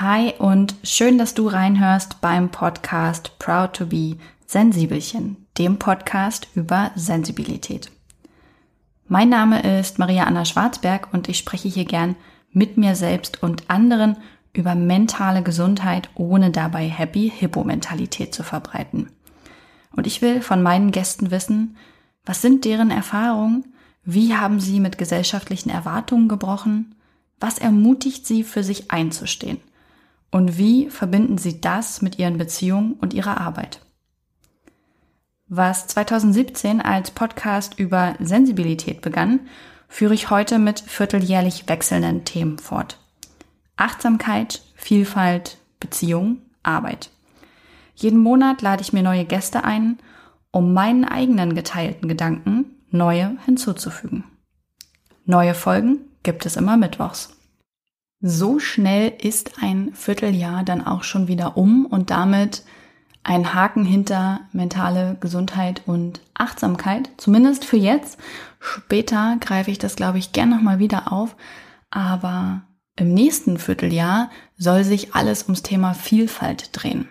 Hi und schön, dass du reinhörst beim Podcast Proud to be Sensibelchen, dem Podcast über Sensibilität. Mein Name ist Maria Anna Schwarzberg und ich spreche hier gern mit mir selbst und anderen über mentale Gesundheit, ohne dabei Happy Hippo Mentalität zu verbreiten. Und ich will von meinen Gästen wissen, was sind deren Erfahrungen? Wie haben sie mit gesellschaftlichen Erwartungen gebrochen? Was ermutigt sie, für sich einzustehen? Und wie verbinden sie das mit ihren Beziehungen und ihrer Arbeit? Was 2017 als Podcast über Sensibilität begann, führe ich heute mit vierteljährlich wechselnden Themen fort. Achtsamkeit, Vielfalt, Beziehung, Arbeit. Jeden Monat lade ich mir neue Gäste ein, um meinen eigenen geteilten Gedanken neue hinzuzufügen. Neue Folgen gibt es immer mittwochs. So schnell ist ein Vierteljahr dann auch schon wieder um und damit ein Haken hinter mentale Gesundheit und Achtsamkeit, zumindest für jetzt. Später greife ich das, glaube ich, gern nochmal wieder auf, aber im nächsten Vierteljahr soll sich alles ums Thema Vielfalt drehen.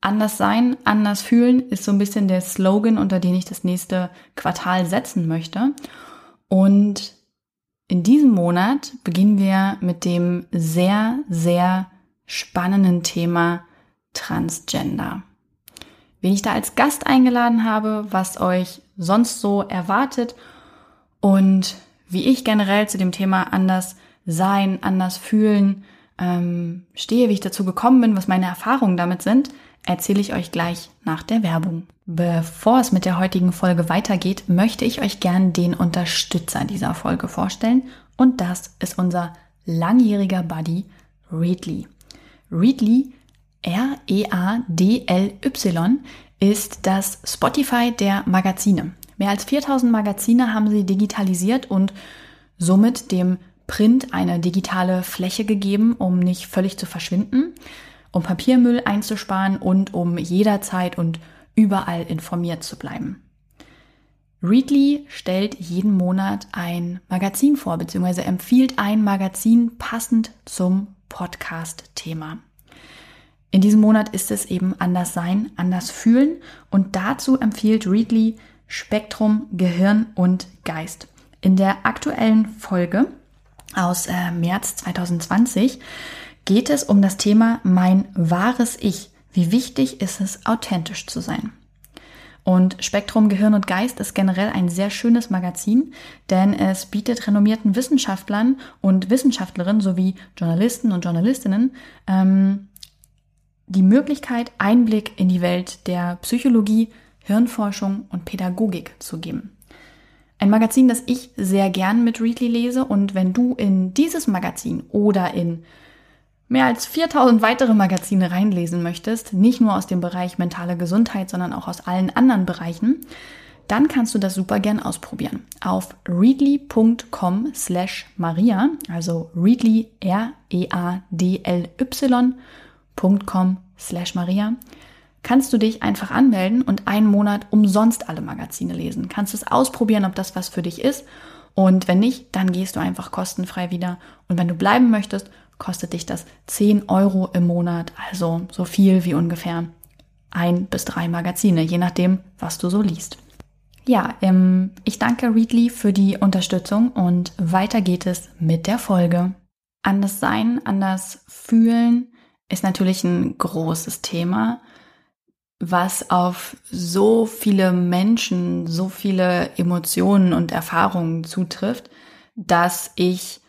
Anders sein, anders fühlen ist so ein bisschen der Slogan, unter den ich das nächste Quartal setzen möchte. Und in diesem Monat beginnen wir mit dem sehr, sehr spannenden Thema Transgender. Wen ich da als Gast eingeladen habe, was euch sonst so erwartet und wie ich generell zu dem Thema anders sein, anders fühlen ähm, stehe, wie ich dazu gekommen bin, was meine Erfahrungen damit sind, erzähle ich euch gleich nach der Werbung. Bevor es mit der heutigen Folge weitergeht, möchte ich euch gern den Unterstützer dieser Folge vorstellen und das ist unser langjähriger Buddy Readly. Readly, R-E-A-D-L-Y, ist das Spotify der Magazine. Mehr als 4000 Magazine haben sie digitalisiert und somit dem Print eine digitale Fläche gegeben, um nicht völlig zu verschwinden um Papiermüll einzusparen und um jederzeit und überall informiert zu bleiben. Readly stellt jeden Monat ein Magazin vor, beziehungsweise empfiehlt ein Magazin passend zum Podcast-Thema. In diesem Monat ist es eben anders sein, anders fühlen und dazu empfiehlt Readly Spektrum, Gehirn und Geist. In der aktuellen Folge aus äh, März 2020 geht es um das Thema mein wahres Ich. Wie wichtig ist es, authentisch zu sein? Und Spektrum Gehirn und Geist ist generell ein sehr schönes Magazin, denn es bietet renommierten Wissenschaftlern und Wissenschaftlerinnen sowie Journalisten und Journalistinnen ähm, die Möglichkeit, Einblick in die Welt der Psychologie, Hirnforschung und Pädagogik zu geben. Ein Magazin, das ich sehr gern mit Readly lese und wenn du in dieses Magazin oder in mehr als 4000 weitere Magazine reinlesen möchtest, nicht nur aus dem Bereich mentale Gesundheit, sondern auch aus allen anderen Bereichen, dann kannst du das super gern ausprobieren. Auf readly.com slash Maria, also readly, R-E-A-D-L-Y.com slash Maria, kannst du dich einfach anmelden und einen Monat umsonst alle Magazine lesen. Kannst es ausprobieren, ob das was für dich ist. Und wenn nicht, dann gehst du einfach kostenfrei wieder. Und wenn du bleiben möchtest, kostet dich das 10 Euro im Monat, also so viel wie ungefähr ein bis drei Magazine, je nachdem, was du so liest. Ja, ähm, ich danke Readly für die Unterstützung und weiter geht es mit der Folge. Anders sein, anders fühlen ist natürlich ein großes Thema, was auf so viele Menschen, so viele Emotionen und Erfahrungen zutrifft, dass ich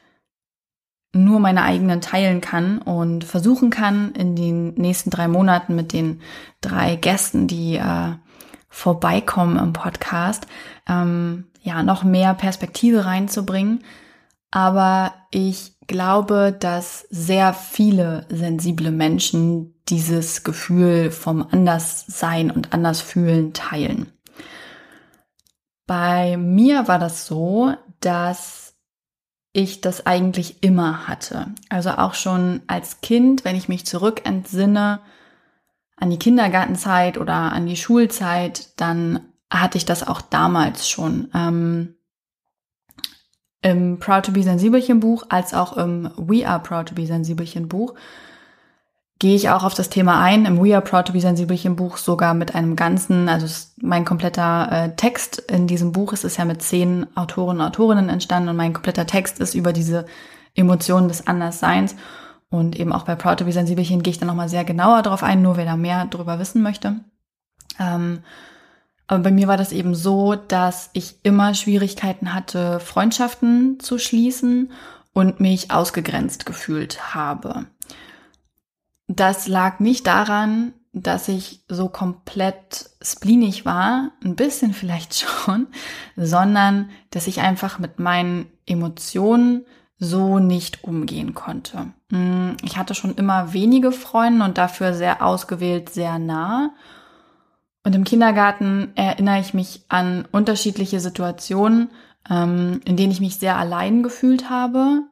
nur meine eigenen teilen kann und versuchen kann, in den nächsten drei Monaten mit den drei Gästen, die äh, vorbeikommen im Podcast, ähm, ja, noch mehr Perspektive reinzubringen. Aber ich glaube, dass sehr viele sensible Menschen dieses Gefühl vom Anderssein und Andersfühlen teilen. Bei mir war das so, dass ich das eigentlich immer hatte. Also auch schon als Kind, wenn ich mich zurück entsinne an die Kindergartenzeit oder an die Schulzeit, dann hatte ich das auch damals schon. Ähm, Im Proud to be Sensibelchen Buch als auch im We are Proud to be Sensibelchen Buch gehe ich auch auf das Thema ein. Im We Are Proud to be Sensibelchen Buch sogar mit einem ganzen, also mein kompletter äh, Text in diesem Buch, es ist ja mit zehn Autoren und Autorinnen entstanden und mein kompletter Text ist über diese Emotionen des Andersseins. Und eben auch bei Proud to be Sensibelchen gehe ich dann nochmal sehr genauer drauf ein, nur wer da mehr drüber wissen möchte. Ähm, aber bei mir war das eben so, dass ich immer Schwierigkeiten hatte, Freundschaften zu schließen und mich ausgegrenzt gefühlt habe. Das lag nicht daran, dass ich so komplett spleenig war, ein bisschen vielleicht schon, sondern dass ich einfach mit meinen Emotionen so nicht umgehen konnte. Hm, ich hatte schon immer wenige Freunde und dafür sehr ausgewählt, sehr nah. Und im Kindergarten erinnere ich mich an unterschiedliche Situationen, ähm, in denen ich mich sehr allein gefühlt habe,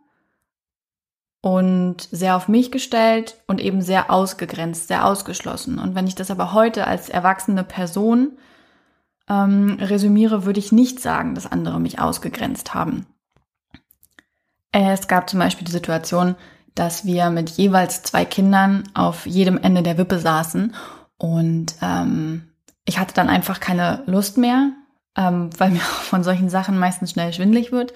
und sehr auf mich gestellt und eben sehr ausgegrenzt, sehr ausgeschlossen. Und wenn ich das aber heute als erwachsene Person ähm, resümiere, würde ich nicht sagen, dass andere mich ausgegrenzt haben. Es gab zum Beispiel die Situation, dass wir mit jeweils zwei Kindern auf jedem Ende der Wippe saßen und ähm, ich hatte dann einfach keine Lust mehr, ähm, weil mir von solchen Sachen meistens schnell schwindlig wird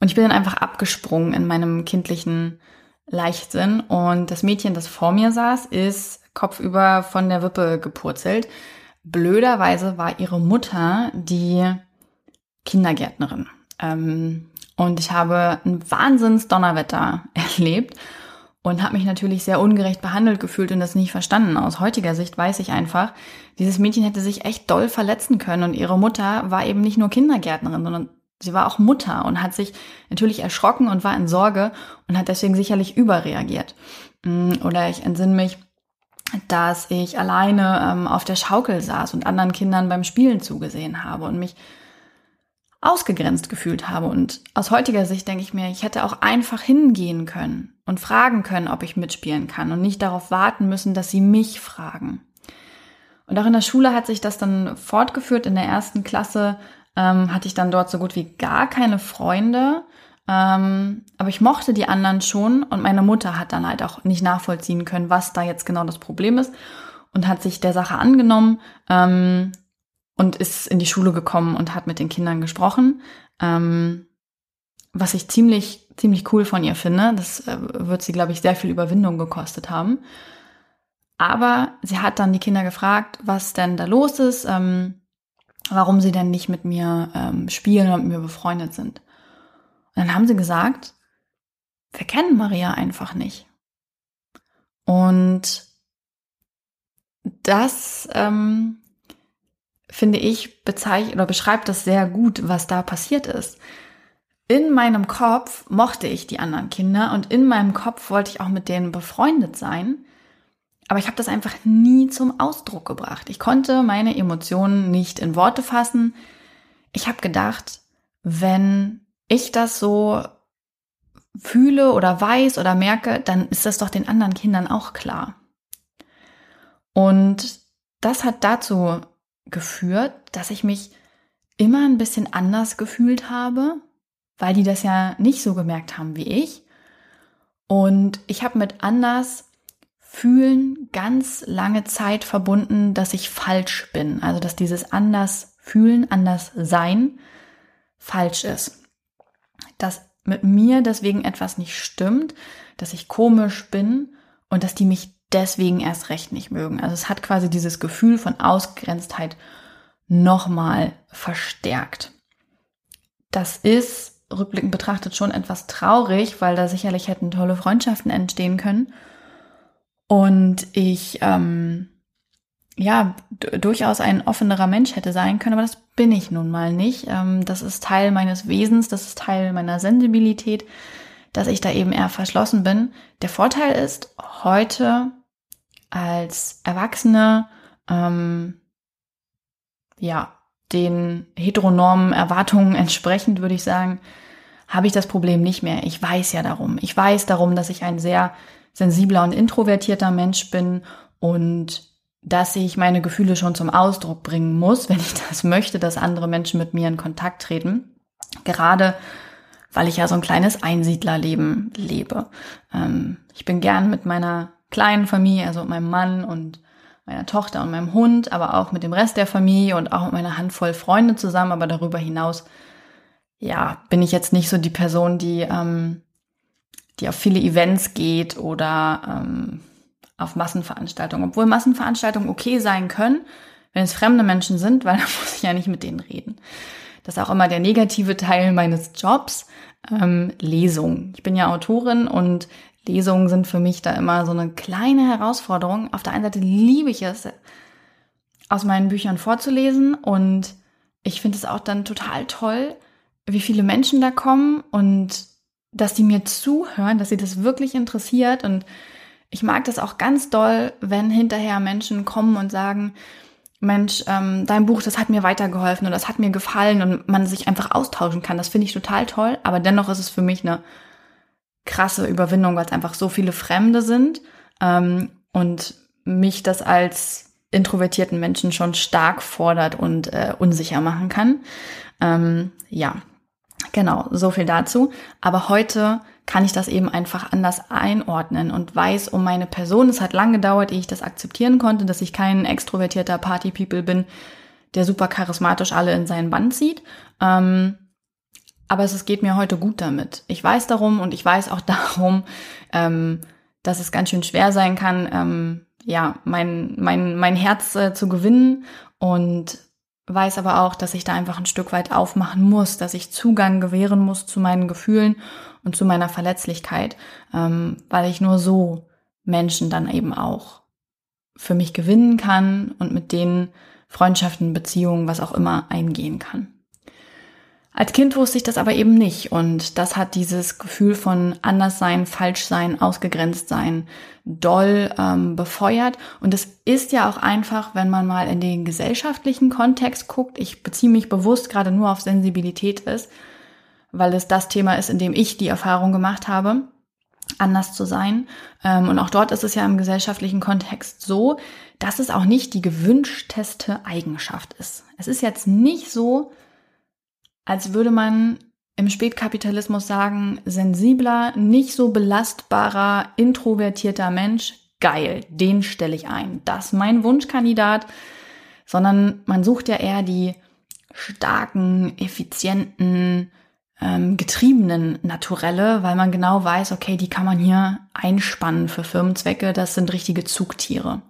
und ich bin dann einfach abgesprungen in meinem kindlichen Leichtsinn. Und das Mädchen, das vor mir saß, ist kopfüber von der Wippe gepurzelt. Blöderweise war ihre Mutter die Kindergärtnerin. Ähm, und ich habe ein Wahnsinns Donnerwetter erlebt und habe mich natürlich sehr ungerecht behandelt gefühlt und das nicht verstanden. Aus heutiger Sicht weiß ich einfach, dieses Mädchen hätte sich echt doll verletzen können und ihre Mutter war eben nicht nur Kindergärtnerin, sondern Sie war auch Mutter und hat sich natürlich erschrocken und war in Sorge und hat deswegen sicherlich überreagiert. Mm, oder ich entsinne mich, dass ich alleine ähm, auf der Schaukel saß und anderen Kindern beim Spielen zugesehen habe und mich ausgegrenzt gefühlt habe. Und aus heutiger Sicht denke ich mir, ich hätte auch einfach hingehen können und fragen können, ob ich mitspielen kann und nicht darauf warten müssen, dass sie mich fragen. Und auch in der Schule hat sich das dann fortgeführt. In der ersten Klasse ähm, hatte ich dann dort so gut wie gar keine Freunde. Ähm, aber ich mochte die anderen schon und meine Mutter hat dann halt auch nicht nachvollziehen können, was da jetzt genau das Problem ist und hat sich der Sache angenommen ähm, und ist in die Schule gekommen und hat mit den Kindern gesprochen. Ähm, was ich ziemlich, ziemlich cool von ihr finde. Das äh, wird sie, glaube ich, sehr viel Überwindung gekostet haben. Aber sie hat dann die Kinder gefragt, was denn da los ist. Ähm, warum sie denn nicht mit mir ähm, spielen und mit mir befreundet sind. Und dann haben sie gesagt, wir kennen Maria einfach nicht. Und das ähm, finde ich bezeichnet oder beschreibt das sehr gut, was da passiert ist. In meinem Kopf mochte ich die anderen Kinder und in meinem Kopf wollte ich auch mit denen befreundet sein. Aber ich habe das einfach nie zum Ausdruck gebracht. Ich konnte meine Emotionen nicht in Worte fassen. Ich habe gedacht, wenn ich das so fühle oder weiß oder merke, dann ist das doch den anderen Kindern auch klar. Und das hat dazu geführt, dass ich mich immer ein bisschen anders gefühlt habe, weil die das ja nicht so gemerkt haben wie ich. Und ich habe mit anders Fühlen ganz lange Zeit verbunden, dass ich falsch bin. Also dass dieses anders fühlen, anders sein falsch ist. Dass mit mir deswegen etwas nicht stimmt, dass ich komisch bin und dass die mich deswegen erst recht nicht mögen. Also es hat quasi dieses Gefühl von Ausgrenztheit nochmal verstärkt. Das ist rückblickend betrachtet schon etwas traurig, weil da sicherlich hätten tolle Freundschaften entstehen können und ich ähm, ja durchaus ein offenerer Mensch hätte sein können, aber das bin ich nun mal nicht. Ähm, das ist Teil meines Wesens, das ist Teil meiner Sensibilität, dass ich da eben eher verschlossen bin. Der Vorteil ist heute als Erwachsene ähm, ja den heteronormen Erwartungen entsprechend würde ich sagen, habe ich das Problem nicht mehr. Ich weiß ja darum. Ich weiß darum, dass ich ein sehr sensibler und introvertierter Mensch bin und dass ich meine Gefühle schon zum Ausdruck bringen muss, wenn ich das möchte, dass andere Menschen mit mir in Kontakt treten. Gerade weil ich ja so ein kleines Einsiedlerleben lebe. Ähm, ich bin gern mit meiner kleinen Familie, also mit meinem Mann und meiner Tochter und meinem Hund, aber auch mit dem Rest der Familie und auch mit meiner Handvoll Freunde zusammen. Aber darüber hinaus, ja, bin ich jetzt nicht so die Person, die, ähm, die auf viele Events geht oder ähm, auf Massenveranstaltungen. Obwohl Massenveranstaltungen okay sein können, wenn es fremde Menschen sind, weil da muss ich ja nicht mit denen reden. Das ist auch immer der negative Teil meines Jobs. Ähm, Lesung. Ich bin ja Autorin und Lesungen sind für mich da immer so eine kleine Herausforderung. Auf der einen Seite liebe ich es, aus meinen Büchern vorzulesen und ich finde es auch dann total toll, wie viele Menschen da kommen und dass die mir zuhören, dass sie das wirklich interessiert und ich mag das auch ganz doll, wenn hinterher Menschen kommen und sagen, Mensch, ähm, dein Buch, das hat mir weitergeholfen und das hat mir gefallen und man sich einfach austauschen kann. Das finde ich total toll, aber dennoch ist es für mich eine krasse Überwindung, weil es einfach so viele Fremde sind ähm, und mich das als introvertierten Menschen schon stark fordert und äh, unsicher machen kann. Ähm, ja, genau, so viel dazu. Aber heute kann ich das eben einfach anders einordnen und weiß um meine Person. Es hat lange gedauert, ehe ich das akzeptieren konnte, dass ich kein extrovertierter Party-People bin, der super charismatisch alle in seinen Band zieht. Ähm, aber es geht mir heute gut damit. Ich weiß darum und ich weiß auch darum, ähm, dass es ganz schön schwer sein kann, ähm, ja, mein, mein, mein Herz äh, zu gewinnen und weiß aber auch, dass ich da einfach ein Stück weit aufmachen muss, dass ich Zugang gewähren muss zu meinen Gefühlen und zu meiner Verletzlichkeit, ähm, weil ich nur so Menschen dann eben auch für mich gewinnen kann und mit denen Freundschaften, Beziehungen, was auch immer eingehen kann. Als Kind wusste ich das aber eben nicht und das hat dieses Gefühl von Anderssein, Falschsein, Ausgegrenzt-Sein doll ähm, befeuert und es ist ja auch einfach, wenn man mal in den gesellschaftlichen Kontext guckt, ich beziehe mich bewusst gerade nur auf Sensibilität ist, weil es das Thema ist, in dem ich die Erfahrung gemacht habe, anders zu sein. Ähm, und auch dort ist es ja im gesellschaftlichen Kontext so, dass es auch nicht die gewünschteste Eigenschaft ist. Es ist jetzt nicht so, als würde man im Spätkapitalismus sagen, sensibler, nicht so belastbarer, introvertierter Mensch, geil, den stelle ich ein. Das ist mein Wunschkandidat, sondern man sucht ja eher die starken, effizienten, ähm, getriebenen Naturelle, weil man genau weiß, okay, die kann man hier einspannen für Firmenzwecke, das sind richtige Zugtiere.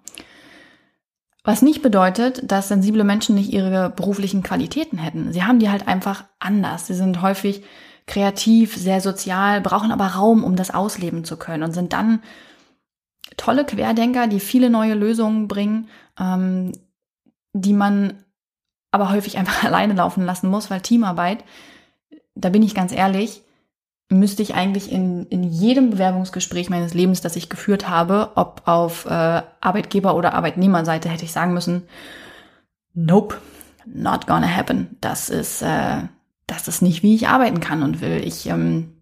Was nicht bedeutet, dass sensible Menschen nicht ihre beruflichen Qualitäten hätten. Sie haben die halt einfach anders. Sie sind häufig kreativ, sehr sozial, brauchen aber Raum, um das ausleben zu können und sind dann tolle Querdenker, die viele neue Lösungen bringen, ähm, die man aber häufig einfach alleine laufen lassen muss, weil Teamarbeit, da bin ich ganz ehrlich, müsste ich eigentlich in, in jedem Bewerbungsgespräch meines Lebens, das ich geführt habe, ob auf äh, Arbeitgeber- oder Arbeitnehmerseite, hätte ich sagen müssen, nope, not gonna happen. Das ist, äh, das ist nicht, wie ich arbeiten kann und will. Ich ähm,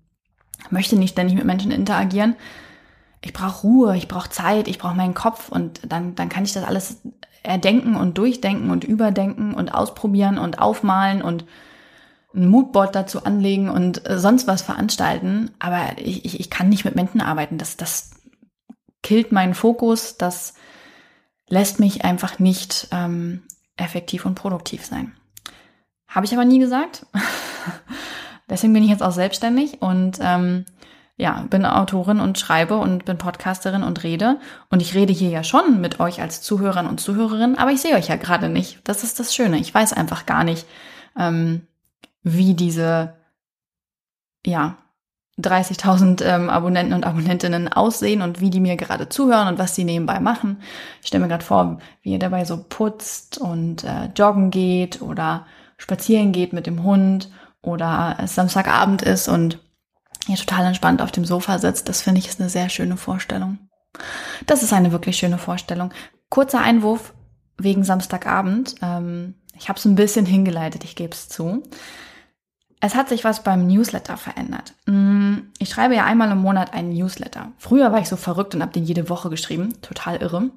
möchte nicht ständig mit Menschen interagieren. Ich brauche Ruhe, ich brauche Zeit, ich brauche meinen Kopf und dann, dann kann ich das alles erdenken und durchdenken und überdenken und ausprobieren und aufmalen und ein Moodboard dazu anlegen und äh, sonst was veranstalten, aber ich, ich, ich kann nicht mit Menschen arbeiten. Das, das killt meinen Fokus, das lässt mich einfach nicht ähm, effektiv und produktiv sein. Habe ich aber nie gesagt. Deswegen bin ich jetzt auch selbstständig und ähm, ja, bin Autorin und schreibe und bin Podcasterin und rede. Und ich rede hier ja schon mit euch als Zuhörern und Zuhörerinnen, aber ich sehe euch ja gerade nicht. Das ist das Schöne. Ich weiß einfach gar nicht, ähm, wie diese, ja, 30.000 ähm, Abonnenten und Abonnentinnen aussehen und wie die mir gerade zuhören und was sie nebenbei machen. Ich stelle mir gerade vor, wie ihr dabei so putzt und äh, joggen geht oder spazieren geht mit dem Hund oder es Samstagabend ist und ihr total entspannt auf dem Sofa sitzt. Das finde ich ist eine sehr schöne Vorstellung. Das ist eine wirklich schöne Vorstellung. Kurzer Einwurf wegen Samstagabend. Ähm, ich habe es ein bisschen hingeleitet, ich gebe es zu. Es hat sich was beim Newsletter verändert. Mm, ich schreibe ja einmal im Monat einen Newsletter. Früher war ich so verrückt und habe den jede Woche geschrieben. Total irre.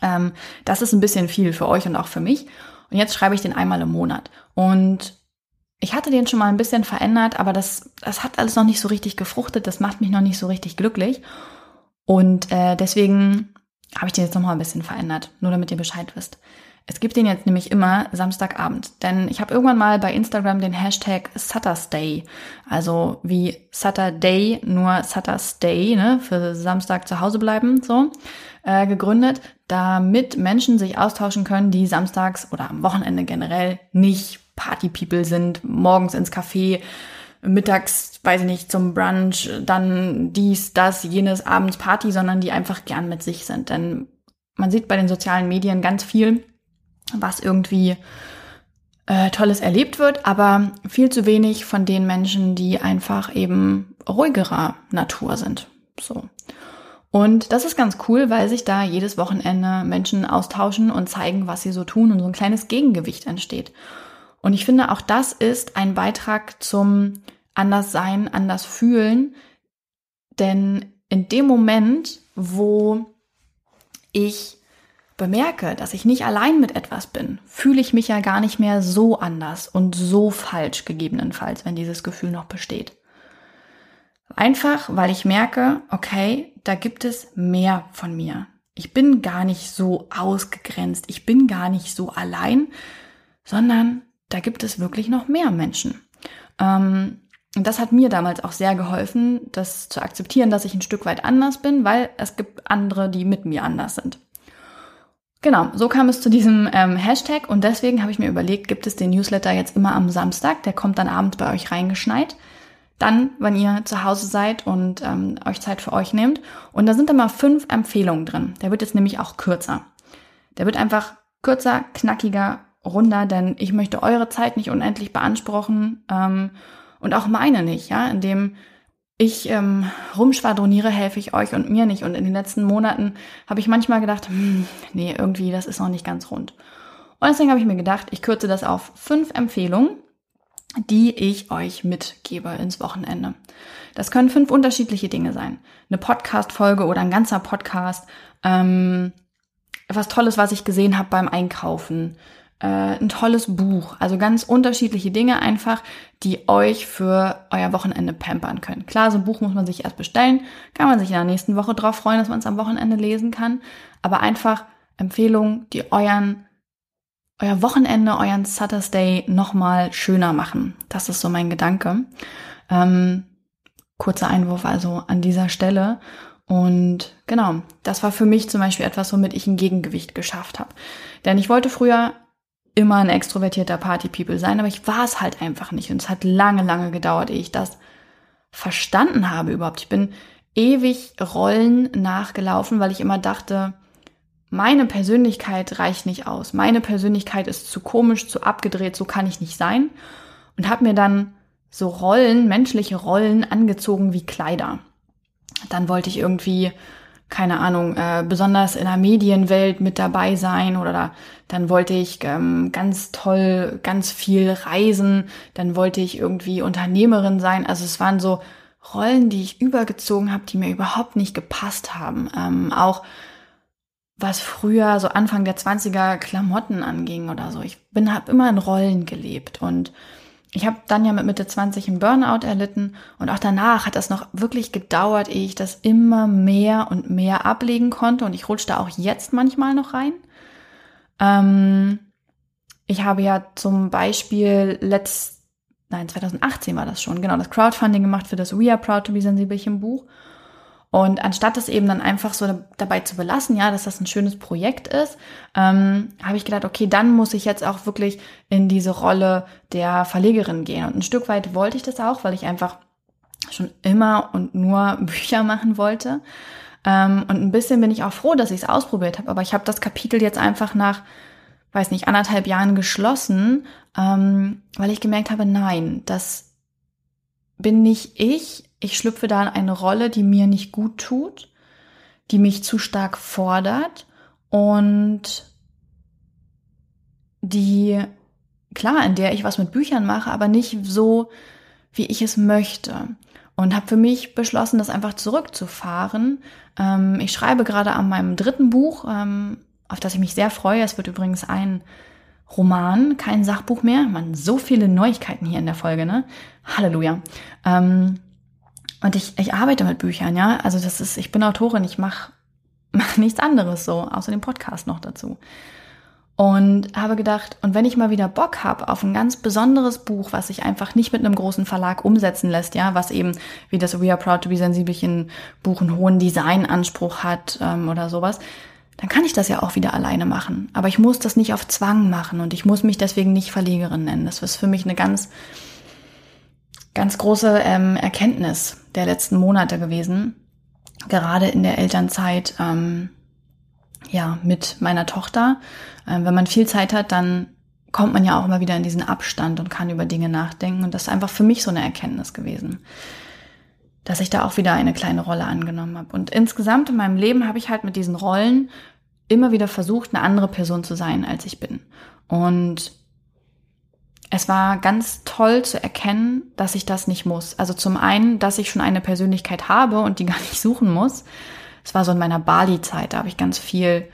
Ähm, das ist ein bisschen viel für euch und auch für mich. Und jetzt schreibe ich den einmal im Monat. Und ich hatte den schon mal ein bisschen verändert, aber das, das hat alles noch nicht so richtig gefruchtet. Das macht mich noch nicht so richtig glücklich. Und äh, deswegen habe ich den jetzt nochmal ein bisschen verändert, nur damit ihr Bescheid wisst. Es gibt den jetzt nämlich immer Samstagabend, denn ich habe irgendwann mal bei Instagram den Hashtag Saturday, also wie Saturday, nur Saturday, ne, für Samstag zu Hause bleiben, so, äh, gegründet, damit Menschen sich austauschen können, die samstags oder am Wochenende generell nicht Party-People sind, morgens ins Café, mittags, weiß ich nicht, zum Brunch, dann dies, das, jenes, abends Party, sondern die einfach gern mit sich sind. Denn man sieht bei den sozialen Medien ganz viel, was irgendwie äh, Tolles erlebt wird, aber viel zu wenig von den Menschen, die einfach eben ruhigerer Natur sind. So. Und das ist ganz cool, weil sich da jedes Wochenende Menschen austauschen und zeigen, was sie so tun und so ein kleines Gegengewicht entsteht. Und ich finde, auch das ist ein Beitrag zum Anderssein, anders fühlen. Denn in dem Moment, wo ich bemerke, dass ich nicht allein mit etwas bin, fühle ich mich ja gar nicht mehr so anders und so falsch gegebenenfalls, wenn dieses Gefühl noch besteht. Einfach, weil ich merke, okay, da gibt es mehr von mir. Ich bin gar nicht so ausgegrenzt, ich bin gar nicht so allein, sondern da gibt es wirklich noch mehr Menschen. Ähm, und das hat mir damals auch sehr geholfen, das zu akzeptieren, dass ich ein Stück weit anders bin, weil es gibt andere, die mit mir anders sind. Genau, so kam es zu diesem ähm, Hashtag und deswegen habe ich mir überlegt, gibt es den Newsletter jetzt immer am Samstag, der kommt dann abends bei euch reingeschneit. Dann, wenn ihr zu Hause seid und ähm, euch Zeit für euch nehmt. Und da sind immer fünf Empfehlungen drin. Der wird jetzt nämlich auch kürzer. Der wird einfach kürzer, knackiger, runder, denn ich möchte eure Zeit nicht unendlich beanspruchen ähm, und auch meine nicht, ja, indem ich ähm, rumschwadroniere, helfe ich euch und mir nicht. Und in den letzten Monaten habe ich manchmal gedacht, hm, nee, irgendwie, das ist noch nicht ganz rund. Und deswegen habe ich mir gedacht, ich kürze das auf fünf Empfehlungen, die ich euch mitgebe ins Wochenende. Das können fünf unterschiedliche Dinge sein. Eine Podcast-Folge oder ein ganzer Podcast. Ähm, was Tolles, was ich gesehen habe beim Einkaufen äh, ein tolles Buch. Also ganz unterschiedliche Dinge einfach, die euch für euer Wochenende pampern können. Klar, so ein Buch muss man sich erst bestellen, kann man sich in der nächsten Woche drauf freuen, dass man es am Wochenende lesen kann. Aber einfach Empfehlungen, die euren euer Wochenende, euren Saturday nochmal schöner machen. Das ist so mein Gedanke. Ähm, kurzer Einwurf also an dieser Stelle. Und genau, das war für mich zum Beispiel etwas, womit ich ein Gegengewicht geschafft habe. Denn ich wollte früher immer ein extrovertierter Party-People sein, aber ich war es halt einfach nicht. Und es hat lange, lange gedauert, ehe ich das verstanden habe überhaupt. Ich bin ewig Rollen nachgelaufen, weil ich immer dachte, meine Persönlichkeit reicht nicht aus. Meine Persönlichkeit ist zu komisch, zu abgedreht, so kann ich nicht sein. Und habe mir dann so Rollen, menschliche Rollen angezogen wie Kleider. Dann wollte ich irgendwie keine Ahnung, äh, besonders in der Medienwelt mit dabei sein oder da, dann wollte ich ähm, ganz toll, ganz viel reisen, dann wollte ich irgendwie Unternehmerin sein. Also es waren so Rollen, die ich übergezogen habe, die mir überhaupt nicht gepasst haben. Ähm, auch was früher so Anfang der 20er Klamotten anging oder so. Ich bin habe immer in Rollen gelebt und ich habe dann ja mit Mitte 20 einen Burnout erlitten und auch danach hat das noch wirklich gedauert, ehe ich das immer mehr und mehr ablegen konnte und ich rutsche da auch jetzt manchmal noch rein. Ähm, ich habe ja zum Beispiel letzt, nein, 2018 war das schon, genau, das Crowdfunding gemacht für das We Are Proud to be Sensibelchen Buch und anstatt es eben dann einfach so dabei zu belassen, ja, dass das ein schönes Projekt ist, ähm, habe ich gedacht, okay, dann muss ich jetzt auch wirklich in diese Rolle der Verlegerin gehen. Und ein Stück weit wollte ich das auch, weil ich einfach schon immer und nur Bücher machen wollte. Ähm, und ein bisschen bin ich auch froh, dass ich es ausprobiert habe. Aber ich habe das Kapitel jetzt einfach nach, weiß nicht, anderthalb Jahren geschlossen, ähm, weil ich gemerkt habe, nein, das bin nicht ich ich schlüpfe da in eine Rolle, die mir nicht gut tut, die mich zu stark fordert und die, klar, in der ich was mit Büchern mache, aber nicht so, wie ich es möchte. Und habe für mich beschlossen, das einfach zurückzufahren. Ähm, ich schreibe gerade an meinem dritten Buch, ähm, auf das ich mich sehr freue. Es wird übrigens ein Roman, kein Sachbuch mehr. Man, so viele Neuigkeiten hier in der Folge, ne? Halleluja. Ähm, Und ich, ich arbeite mit Büchern, ja. Also das ist, ich bin Autorin, ich mache mach nichts anderes so, außer dem Podcast noch dazu. Und habe gedacht, und wenn ich mal wieder Bock habe auf ein ganz besonderes Buch, was sich einfach nicht mit einem großen Verlag umsetzen lässt, ja, was eben wie das We Are Proud to Be Sensibelchen Buch einen hohen Designanspruch hat ähm, oder sowas, dann kann ich das ja auch wieder alleine machen. Aber ich muss das nicht auf Zwang machen und ich muss mich deswegen nicht Verlegerin nennen. Das ist für mich eine ganz, ganz große ähm, Erkenntnis der letzten Monate gewesen. Gerade in der Elternzeit, ähm, ja, mit meiner Tochter. Ähm, wenn man viel Zeit hat, dann kommt man ja auch immer wieder in diesen Abstand und kann über Dinge nachdenken. Und das ist einfach für mich so eine Erkenntnis gewesen, dass ich da auch wieder eine kleine Rolle angenommen habe. Und insgesamt in meinem Leben habe ich halt mit diesen Rollen immer wieder versucht, eine andere Person zu sein, als ich bin. Und es war ganz toll zu erkennen, dass ich das nicht muss. Also zum einen, dass ich schon eine Persönlichkeit habe und die gar nicht suchen muss. Es war so in meiner Bali-Zeit, da habe ich ganz viel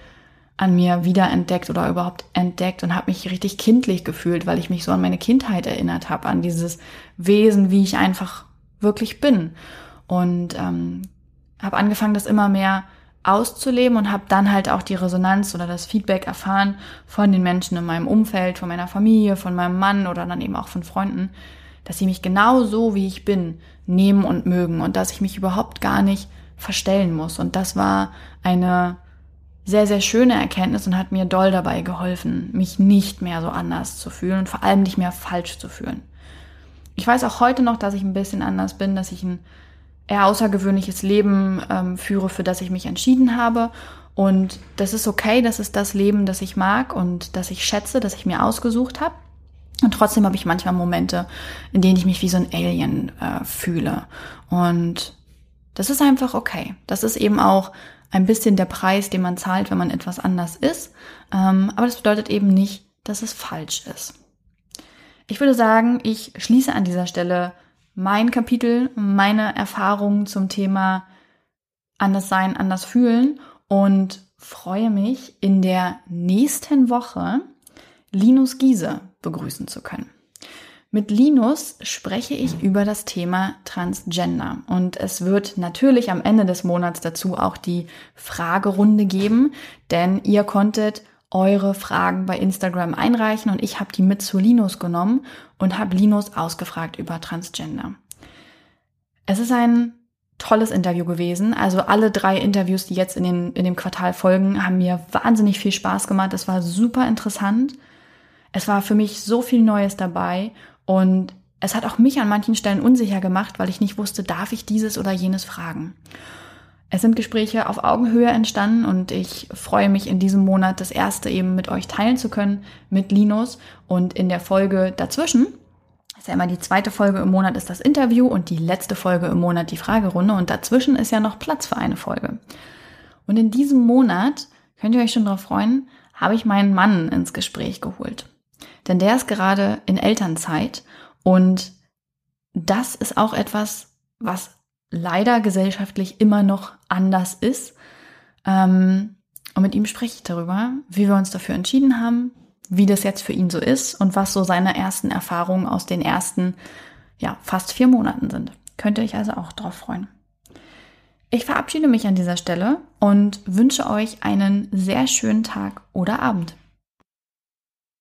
an mir wiederentdeckt oder überhaupt entdeckt und habe mich richtig kindlich gefühlt, weil ich mich so an meine Kindheit erinnert habe, an dieses Wesen, wie ich einfach wirklich bin. Und ähm, habe angefangen, das immer mehr auszuleben und habe dann halt auch die Resonanz oder das Feedback erfahren von den Menschen in meinem Umfeld, von meiner Familie, von meinem Mann oder dann eben auch von Freunden, dass sie mich genau so, wie ich bin, nehmen und mögen und dass ich mich überhaupt gar nicht verstellen muss. Und das war eine sehr, sehr schöne Erkenntnis und hat mir doll dabei geholfen, mich nicht mehr so anders zu fühlen und vor allem nicht mehr falsch zu fühlen. Ich weiß auch heute noch, dass ich ein bisschen anders bin, dass ich ein eher außergewöhnliches Leben ähm, führe, für das ich mich entschieden habe. Und das ist okay, das ist das Leben, das ich mag und das ich schätze, das ich mir ausgesucht habe. Und trotzdem habe ich manchmal Momente, in denen ich mich wie so ein Alien äh, fühle. Und das ist einfach okay. Das ist eben auch ein bisschen der Preis, den man zahlt, wenn man etwas anders ist. Ähm, aber das bedeutet eben nicht, dass es falsch ist. Ich würde sagen, ich schließe an dieser Stelle mein Kapitel, meine Erfahrungen zum Thema anders sein, anders fühlen und freue mich in der nächsten Woche Linus Giese begrüßen zu können. Mit Linus spreche ich über das Thema Transgender und es wird natürlich am Ende des Monats dazu auch die Fragerunde geben, denn ihr konntet eure Fragen bei Instagram einreichen und ich habe die mit zu Linus genommen und habe Linus ausgefragt über Transgender. Es ist ein tolles Interview gewesen. Also alle drei Interviews, die jetzt in, den, in dem Quartal folgen, haben mir wahnsinnig viel Spaß gemacht. Es war super interessant. Es war für mich so viel Neues dabei und es hat auch mich an manchen Stellen unsicher gemacht, weil ich nicht wusste, darf ich dieses oder jenes fragen. Es sind Gespräche auf Augenhöhe entstanden und ich freue mich in diesem Monat das erste eben mit euch teilen zu können, mit Linus. Und in der Folge dazwischen, ist ja immer die zweite Folge im Monat ist das Interview und die letzte Folge im Monat die Fragerunde und dazwischen ist ja noch Platz für eine Folge. Und in diesem Monat, könnt ihr euch schon darauf freuen, habe ich meinen Mann ins Gespräch geholt. Denn der ist gerade in Elternzeit und das ist auch etwas, was leider gesellschaftlich immer noch anders ist. Ähm, und mit ihm spreche ich darüber, wie wir uns dafür entschieden haben, wie das jetzt für ihn so ist und was so seine ersten Erfahrungen aus den ersten, ja, fast vier Monaten sind. Könnt ihr euch also auch drauf freuen. Ich verabschiede mich an dieser Stelle und wünsche euch einen sehr schönen Tag oder Abend.